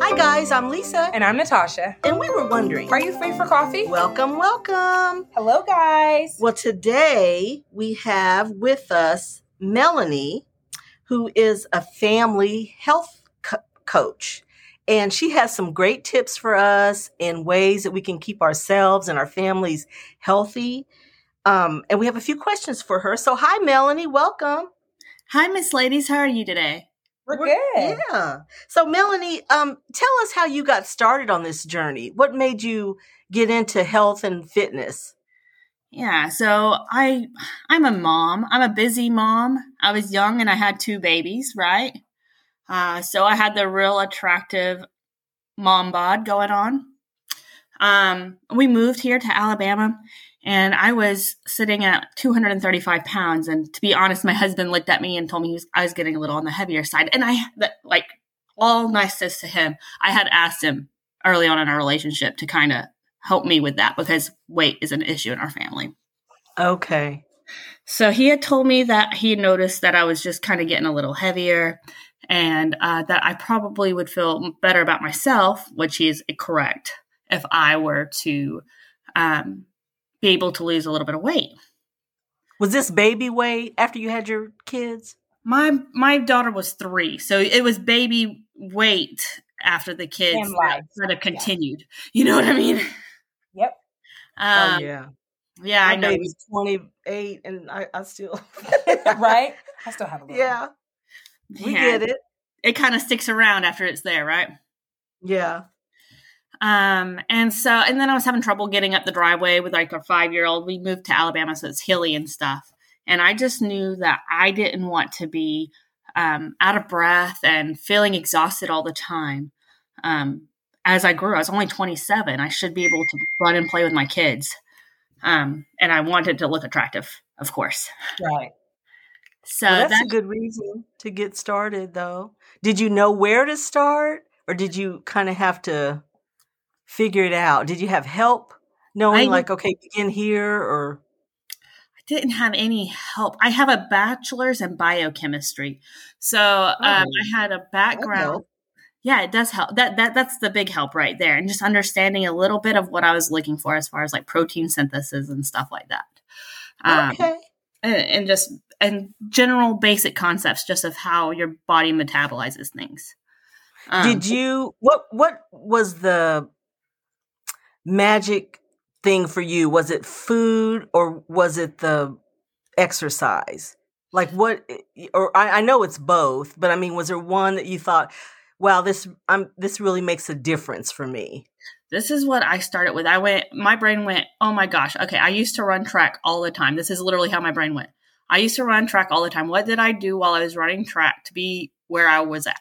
Hi, guys, I'm Lisa. And I'm Natasha. And we were wondering Are you free for coffee? welcome, welcome. Hello, guys. Well, today we have with us Melanie, who is a family health co- coach. And she has some great tips for us in ways that we can keep ourselves and our families healthy. Um, and we have a few questions for her. So, hi, Melanie. Welcome. Hi, Miss Ladies. How are you today? We're, We're- good. Yeah. So, Melanie, um, tell us how you got started on this journey. What made you get into health and fitness? Yeah, so I I'm a mom. I'm a busy mom. I was young and I had two babies, right? Uh, so I had the real attractive mom bod going on. Um, we moved here to Alabama, and I was sitting at 235 pounds. And to be honest, my husband looked at me and told me he was, I was getting a little on the heavier side. And I, like, all niceness to him, I had asked him early on in our relationship to kind of help me with that because weight is an issue in our family. Okay. So he had told me that he noticed that I was just kind of getting a little heavier and uh, that I probably would feel better about myself, which is correct, if I were to um, be able to lose a little bit of weight. Was this baby weight after you had your kids? My my daughter was three, so it was baby weight after the kids And life. that sort of continued. You know what I mean? Yep. Um, oh yeah. yeah, I My know. baby's twenty eight, and I, I still. right? I still have a little. Yeah, we Yeah, get it. It kind of sticks around after it's there, right? Yeah. Um, and so, and then I was having trouble getting up the driveway with like our five year old. We moved to Alabama, so it's hilly and stuff. And I just knew that I didn't want to be um, out of breath and feeling exhausted all the time. Um, as I grew, I was only 27. I should be able to run and play with my kids. Um, and I wanted to look attractive, of course. Right. So Well, that's that, a good reason to get started, though. Did you know where to start, or did you kind of have to figure it out? Did you have help knowing, I- like, okay, begin here, or I didn't have any help. I have a bachelor's in biochemistry. So um, I had a background. Yeah, it does help. That that that's the big help right there, and just understanding a little bit of what I was looking for as far as like protein synthesis and stuff like that. Um, okay, and, and just and general basic concepts just of how your body metabolizes things. Um, did you what what was the magic thing for you? Was it food or was it the exercise? Like what or I, I know it's both, but I mean was there one that you thought, wow, this I'm this really makes a difference for me? This is what I started with. I went, my brain went, oh my gosh, okay, I used to run track all the time. This is literally how my brain went. I used to run track all the time. What did I do while I was running track to be where I was at?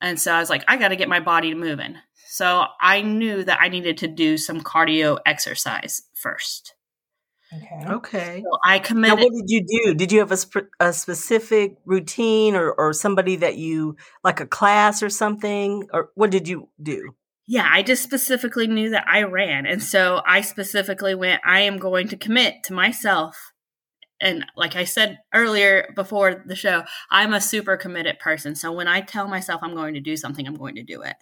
And so I was like, I got to get my body moving. So I knew that I needed to do some cardio exercise first. Okay. Okay. So I Now, what did you do? Did you have a, sp- a specific routine or, or somebody that you, like a class or something? Or what did you do? Yeah, I just specifically knew that I ran. And so I specifically went, I am going to commit to myself. And like I said earlier before the show, I'm a super committed person. So when I tell myself I'm going to do something, I'm going to do it.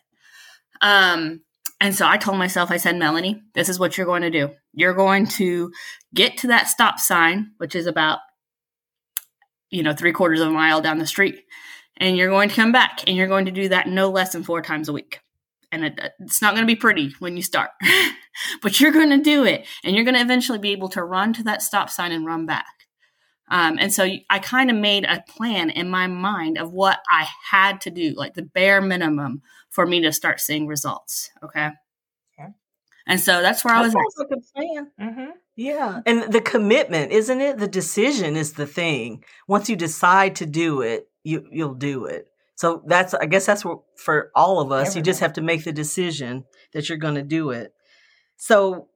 Um, and so I told myself, I said, Melanie, this is what you're going to do. You're going to get to that stop sign, which is about, you know, three quarters of a mile down the street. And you're going to come back and you're going to do that no less than four times a week and it, it's not going to be pretty when you start, but you're going to do it, and you're going to eventually be able to run to that stop sign and run back. Um, and so I kind of made a plan in my mind of what I had to do, like the bare minimum for me to start seeing results. Okay. Okay. And so that's where I was. sounds like a plan. Mm-hmm. Yeah. And the commitment, isn't it? The decision is the thing. Once you decide to do it, you you'll do it. So that's I guess that's what for all of us. You just have to make the decision that you're going to do it. So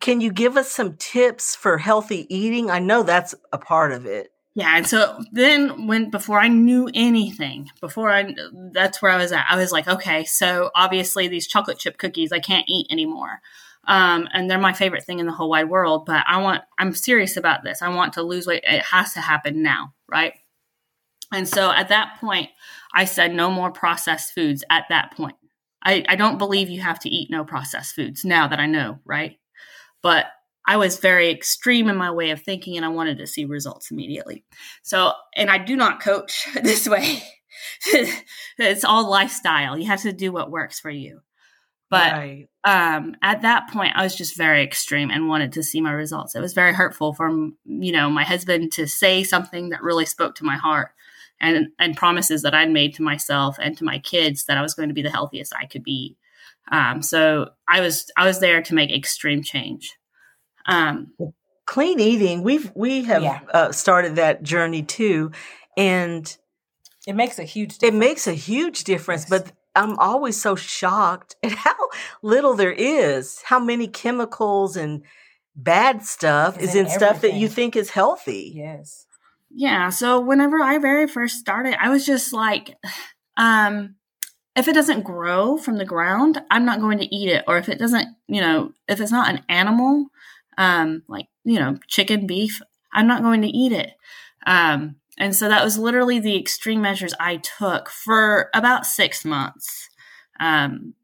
can you give us some tips for healthy eating? I know that's a part of it. Yeah, and so then when before I knew anything, before I that's where I was at. I was like, okay, so obviously these chocolate chip cookies I can't eat anymore. Um, and they're my favorite thing in the whole wide world, but I want I'm serious about this. I want to lose weight. It has to happen now, right? And so at that point, I said no more processed foods at that point. I, I don't believe you have to eat no processed foods now that I know, right? But I was very extreme in my way of thinking and I wanted to see results immediately. So, and I do not coach this way. it's all lifestyle. You have to do what works for you. But Right. um, at that point, I was just very extreme and wanted to see my results. It was very hurtful for you know my husband to say something that really spoke to my heart, and and promises that I'd made to myself and to my kids that I was going to be the healthiest I could be. Um, so I was I was there to make extreme change. Um, Clean eating. We've we have Yeah. uh, started that journey too, and It makes a huge it difference. makes a huge difference. Yes. But I'm always so shocked at how little there is, how many chemicals and bad stuff Is is in in stuff that you think is healthy. yes. Yeah. So whenever I very first started, I was just like, um, if it doesn't grow from the ground, I'm not going to eat it. Or if it doesn't, you know, if it's not an animal, um, like, you know, chicken, beef, I'm not going to eat it. Um, and so that was literally the extreme measures I took for about six months. Um,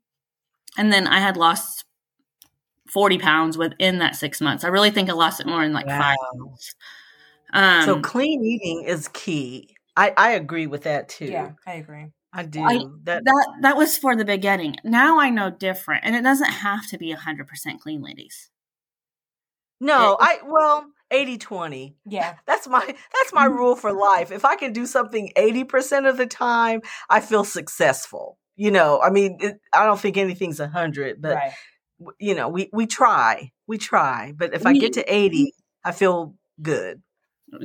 and then I had lost 40 pounds within that six months. I really think I lost it more in like five months. Um, so clean eating is key. I, I agree with that too. Yeah, I agree. I do. I- that that that was for the beginning. Now I know different, and it doesn't have to be hundred percent clean, ladies. no, it- I well, 80-20. Yeah. That's my that's my Mhm. rule for life. If I can do something 80% of the time, I feel successful. You know, I mean, it, I don't think anything's 100, but right. you know, we we try. We try. But if I get to 80, I feel good.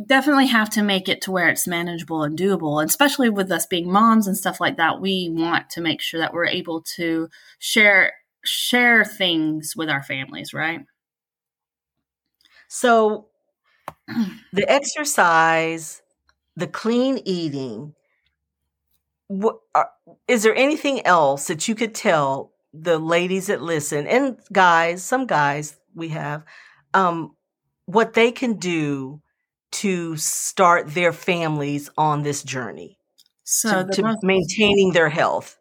Definitely have to make it to where it's manageable and doable, and especially with us being moms and stuff like that. We want to make sure that we're able to share share things with our families, right? So the exercise, the clean eating, what are, is there anything else that you could tell the ladies that listen and guys, some guys we have, um, what they can do to start their families on this journey So to, to most- maintaining their health?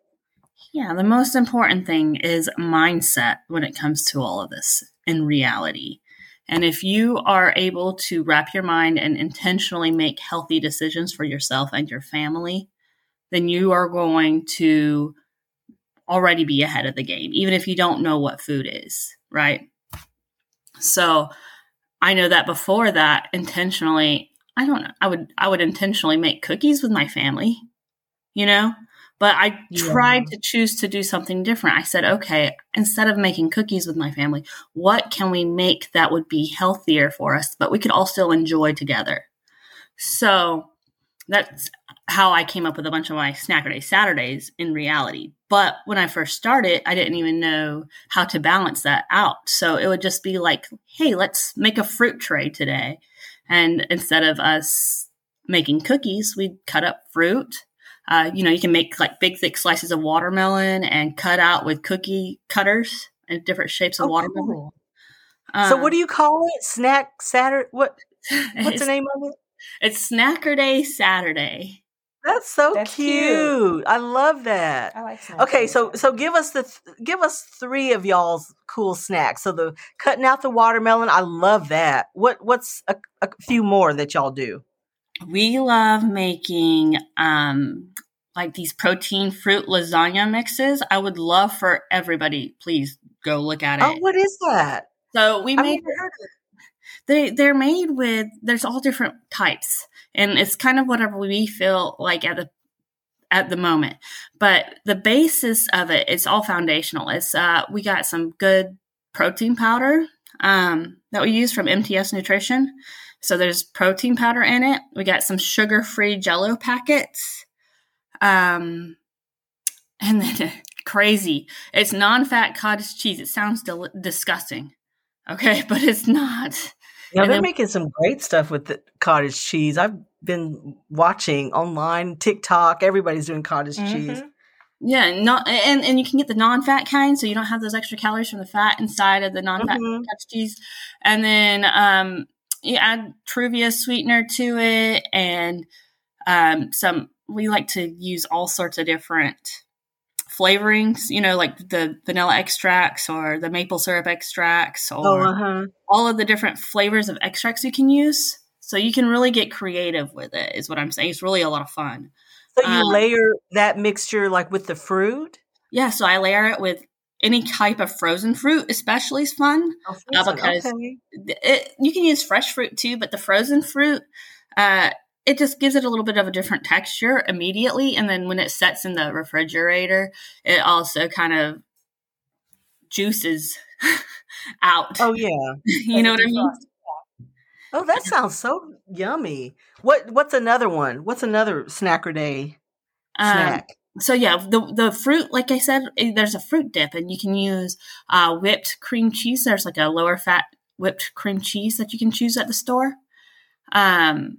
Yeah, the most important thing is mindset when it comes to all of this in reality. And if you are able to wrap your mind and intentionally make healthy decisions for yourself and your family, then you are going to already be ahead of the game, even if you don't know what food is, right? So I know that before that, intentionally, I don't know, I would I would intentionally make cookies with my family, you know? But I Yeah. tried to choose to do something different. I said, okay, instead of making cookies with my family, what can we make that would be healthier for us, but we could all still enjoy together? So that's how I came up with a bunch of my Snacker Day Saturdays in reality. But when I first started, I didn't even know how to balance that out. So it would just be like, hey, let's make a fruit tray today. And instead of us making cookies, we'd cut up fruit. Uh, you know, you can make like big, thick slices of watermelon and cut out with cookie cutters and different shapes of Oh, watermelon. cool. so what do you call it? Snack Saturday? What what's the name of it? it's Snacker Day Saturday. That's so That's cute. cute. I love that. I like snack Okay, so so give us the th- give us three of y'all's cool snacks. So the cutting out the watermelon, I love that. What what's a, a few more that y'all do? We love making um like these protein fruit lasagna mixes. I would love for everybody, please go look at it. Oh, what is that? so we I've made they they're made with there's all different types and it's kind of whatever we feel like at the at the moment. But the basis of it it's all foundational. It's uh we got some good protein powder um that we use from mts nutrition. So there's protein powder in it. We got some sugar free jello packets um and then crazy. It's non-fat cottage cheese. It sounds del- disgusting okay but it's not Yeah, And they're then- making some great stuff with the cottage cheese. I've been watching online, TikTok. Everybody's doing cottage cheese. Mhm. Yeah, not and and you can get the non-fat kind, so you don't have those extra calories from the fat inside of the non-fat Mhm. cottage cheese. And then um, you add Truvia sweetener to it, and um, some. We like to use all sorts of different flavorings. You know, like the vanilla extracts or the maple syrup extracts, or Oh, uh-huh. all of the different flavors of extracts you can use. So you can really get creative with it. Is what I'm saying. It's really a lot of fun. So you Um, layer that mixture like with the fruit? Yeah, so I layer it with any type of frozen fruit, especially is fun. Oh, Uh, because- okay. It, you can use fresh fruit too, but the frozen fruit, uh, it just gives it a little bit of a different texture immediately, and then when it sets in the refrigerator, it also kind of juices out. Oh yeah. you know what I mean? Oh, that sounds so yummy. What what's another one? What's another snacker day Um, so yeah, the the fruit, like I said, eh, there's a fruit dip, and you can use uh, whipped cream cheese. There's like a lower fat whipped cream cheese that you can choose at the store. Um,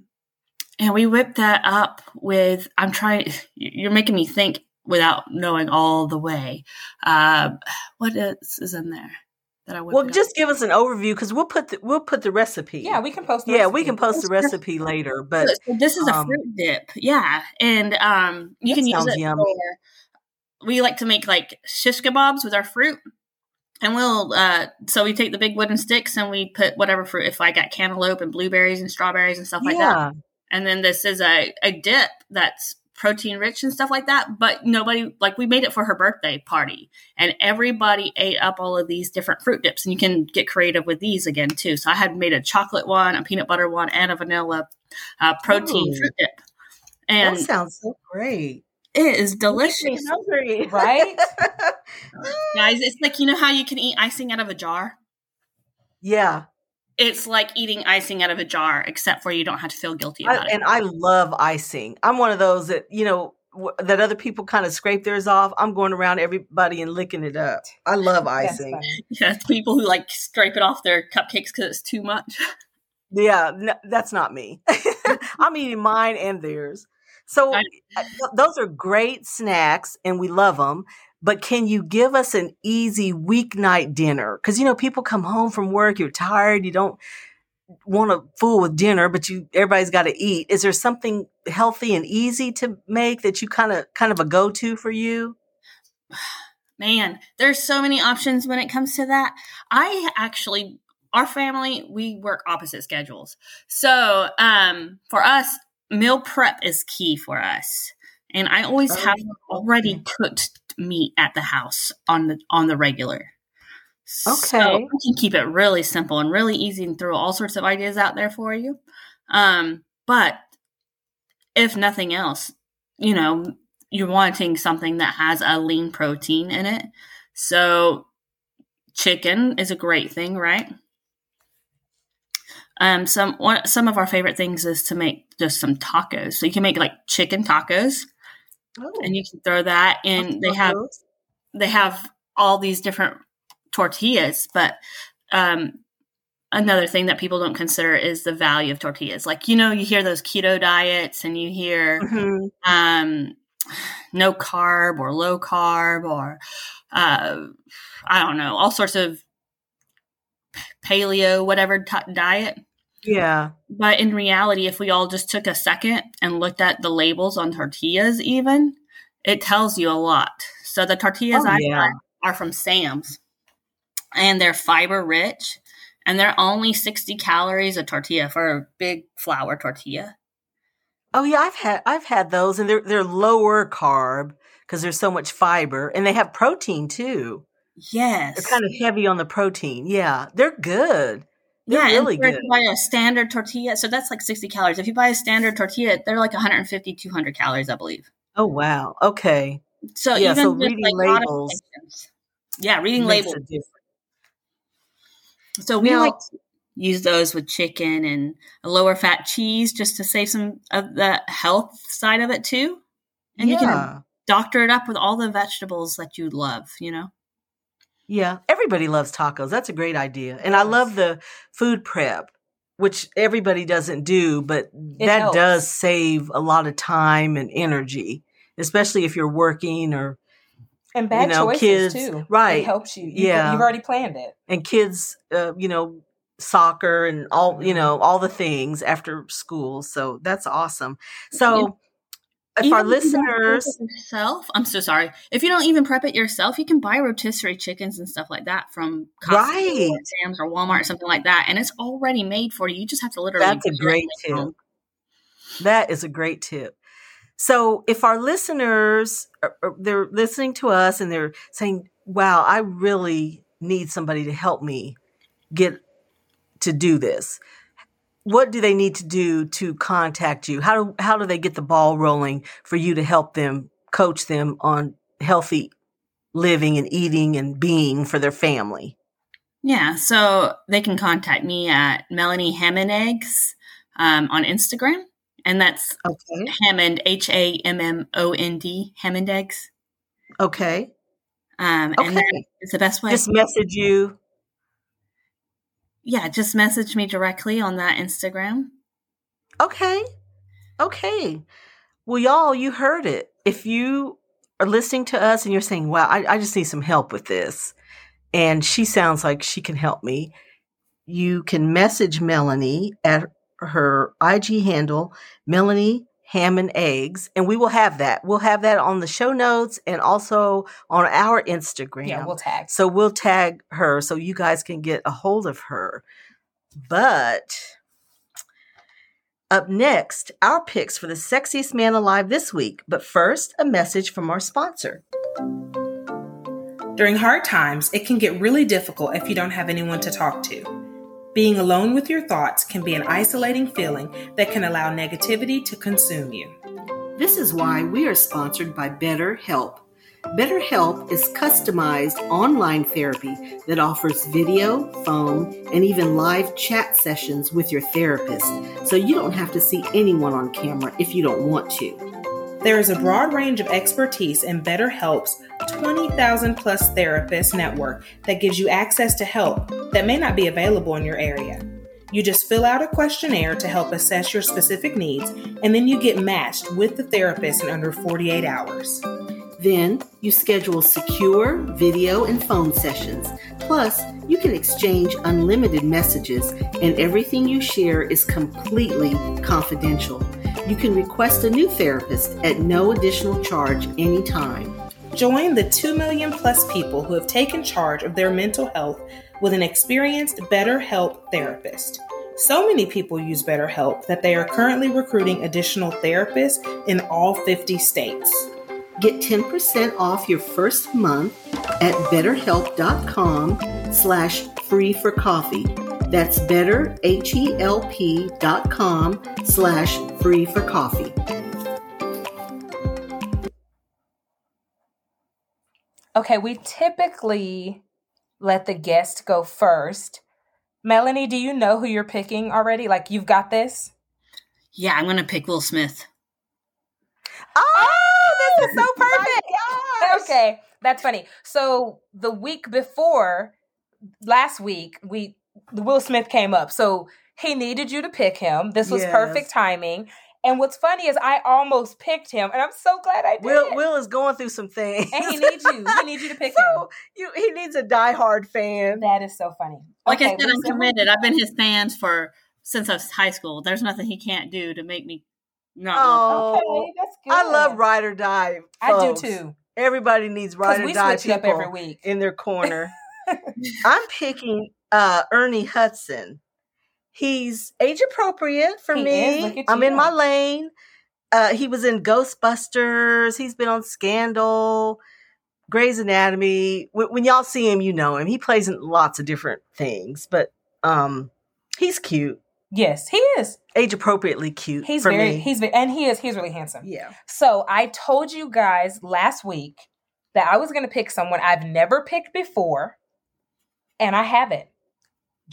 and we whip that up with. I'm trying. You're making me think without knowing all the way. Uh, what is, is in there that I whip? well, just give us an overview because we'll put the, we'll put the recipe. Yeah, we can post. The yeah, we recipe. can post the recipe later. But so this is a um, fruit dip, yeah, and um, you can use sounds it yummy. for. We like to make like shish kebabs with our fruit, and we'll. uh So we take the big wooden sticks and we put whatever fruit. If I got cantaloupe and blueberries and strawberries and stuff like that, yeah, and then this is a a dip that's protein rich and stuff like that. But nobody like we made it for her birthday party, and everybody ate up all of these different fruit dips. And you can get creative with these again too. So I had made a chocolate one, a peanut butter one, and a vanilla uh, protein Ooh. fruit dip, and that sounds so great. it is Makes me delicious, hungry. Right? guys. It's like you know how you can eat icing out of a jar. yeah, It's like eating icing out of a jar, except for you don't have to feel guilty I, about it. and I love icing. I'm one of those that you know w- that other people kind of scrape theirs off. I'm going around everybody and licking it up. I love icing. Yeah, it's people who like scrape it off their cupcakes because it's too much. Yeah, no, that's not me. I'm eating mine and theirs. So I- those are great snacks, and we love them. But can you give us an easy weeknight dinner? Because you know people come home from work, you're tired, you don't want to fool with dinner, but you everybody's got to eat. Is there something healthy and easy to make that you kind of kind of a go to for you? Man, there's so many options when it comes to that. I actually, our family, we work opposite schedules. So, um, for us, meal prep is key for us. And I always Oh, have already cooked meat at the house on the on the regular. So Okay. we can keep it really simple and really easy and throw all sorts of ideas out there for you. Um, but if nothing else, you know, you're wanting something that has a lean protein in it. So chicken is a great thing, right? Um, some one, some of our favorite things is to make just some tacos. So you can make like chicken tacos, Oh, and you can throw that in. They have those. they have all these different tortillas, but um, another thing that people don't consider is the value of tortillas. Like you know, you hear those keto diets, and you hear Mhm. um, no carb or low carb or uh, I don't know, all sorts of paleo whatever t- diet. Yeah. But in reality, if we all just took a second and looked at the labels on tortillas, even it tells you a lot. So the tortillas Oh, I yeah. are from Sam's, and they're fiber rich, and they're only sixty calories a tortilla for a big flour tortilla. Oh yeah, I've had I've had those, and they're they're lower carb because there's so much fiber, and they have protein too. Yes, They're kind of heavy on the protein. Yeah, they're good. They're yeah, really. If you buy a standard tortilla, so that's like 60 calories. If you buy a standard tortilla, they're like 150, 200 calories, I believe. Oh wow. Okay. So Yeah, even so reading like labels yeah, reading labels. So we Now- like to use those with chicken and a lower fat cheese just to save some of the health side of it too. And you can doctor it up with all the vegetables that you love, you know? Yeah. Everybody loves tacos. That's a great idea, and I love the food prep. which everybody doesn't do, but that helps. does save a lot of time and energy, especially if you're working or And bad You know, choices kids- too. right. It helps you. you Yeah. You've already planned it. and kids, uh, you know, soccer and all, you know, all the things after school. So that's awesome. So if our Even if you don't prep listeners, yourself, I'm so sorry. If you don't even prep it yourself, you can buy rotisserie chickens and stuff like that from Costco Right. or Sam's or Walmart or something like that, and it's already made for you. You just have to literally. That's a great home. tip. That is a great tip. So if our listeners are, are- they're listening to us and they're saying, "Wow, I really need somebody to help me get to do this." What do they need to do to contact you? How do how do they get the ball rolling for you to help them coach them on healthy living and eating and being for their family? Yeah, so they can contact me at Melanie Hammond Eggs um, on Instagram, and that's Okay. Hammond H A M M O N D Hammond Eggs. Okay. Um, Okay. and that is the best way. Just message you. Yeah, just message me directly on that Instagram. Okay. Okay. Well, y'all, you heard it. If you are listening to us and you're saying, wow, I, I just need some help with this, and she sounds like she can help me, you can message Melanie at her IG handle, Melanie Hammond Eggs, and we will have that. We'll have that on the show notes and also on our Instagram. Yeah, we'll tag. So we'll tag her so you guys can get a hold of her. But up next, our picks for the sexiest man alive this week. But first, a message from our sponsor. During hard times, it can get really difficult if you don't have anyone to talk to. Being alone with your thoughts can be an isolating feeling that can allow negativity to consume you. This is why we are sponsored by BetterHelp. BetterHelp is customized online therapy that offers video, phone, and even live chat sessions with your therapist, so you don't have to see anyone on camera if you don't want to. There is a broad range of expertise in BetterHelp's 20,000 plus therapist network that gives you access to help that may not be available in your area. You just fill out a questionnaire to help assess your specific needs, and then you get matched with the therapist in under 48 hours. Then you schedule secure video and phone sessions. Plus, you can exchange unlimited messages, and everything you share is completely confidential. You can request a new therapist at no additional charge anytime. Join the 2 million plus people who have taken charge of their mental health with an experienced BetterHelp therapist. So many people use BetterHelp that they are currently recruiting additional therapists in all 50 states. Get 10% off your first month at betterhelp.com slash free for coffee. That's better, H-E-L-P dot com slash free for coffee. Okay, we typically let the guest go first. Melanie, do you know who you're picking already? Like you've got this? Yeah, I'm gonna pick Will Smith. Oh, this is so perfect. okay, that's funny. So the week before, last week, we Will Smith came up. So he needed you to pick him. This was Yes. perfect timing. And what's funny is I almost picked him, and I'm so glad I did. Will Will is going through some things. and he needs you. He needs you to pick so you he needs a diehard fan. That is so funny. Like I said, I'm committed. I've been his fans for since I was high school. There's nothing he can't do to make me not. love him. Oh, Okay, that's good. I love ride or die. I do too. Everybody needs ride or die switch up people every week. in their corner. I'm picking uh Ernie Hudson. He's age appropriate for He me. I'm in my lane. Uh he was in Ghostbusters. He's been on Scandal, Grey's Anatomy. When, when y'all see him, you know him. He plays in lots of different things, but um he's cute. Yes, he is. Age appropriately cute He's for very me. he's and he is he's really handsome. yeah. So I told you guys last week that I was going to pick someone I've never picked before, and I have it.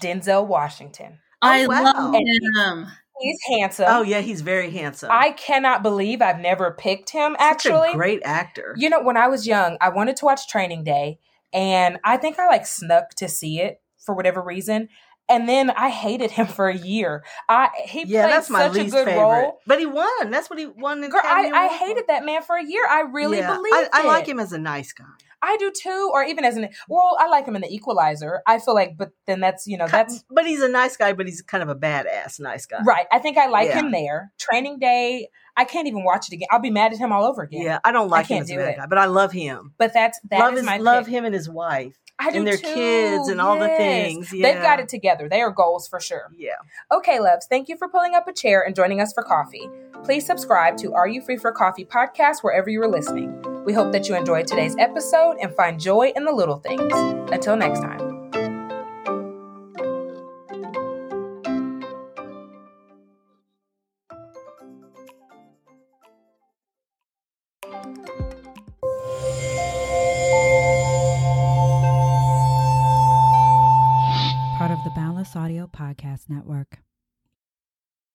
Denzel Washington. Oh, I Oh, wow. love him. He's handsome. Oh yeah, he's very handsome. I cannot believe I've never picked him. Such Actually, a great actor. you know, when I was young, I wanted to watch Training Day, and I think I like snuck to see it for whatever reason. and then I hated him for a year. I he yeah, played that's my such a least good favorite. role. But he won. That's what he won. In Girl, I, I hated that man for a year. I really Yeah, believed I, I like him as a nice guy. I do too, or even as an well, I like him in the Equalizer. I feel like, but then that's you know that's but he's a nice guy. But he's kind of a badass nice guy. right. I think I like Yeah. him there. Training Day, I can't even watch it again. I'll be mad at him all over again. Yeah, I don't like him can't as a bad guy, but I love him. But that's that love is my love pick. him and his wife I do and their too. kids and all the Yes. things. They've got it together. They are goals for sure. Yeah. Okay, loves, thank you for pulling up a chair and joining us for coffee. Please subscribe to Are You Free for Coffee podcast wherever you are listening. We hope that you enjoyed today's episode and find joy in the little things. Until next time. Part of the Audio Podcast Network.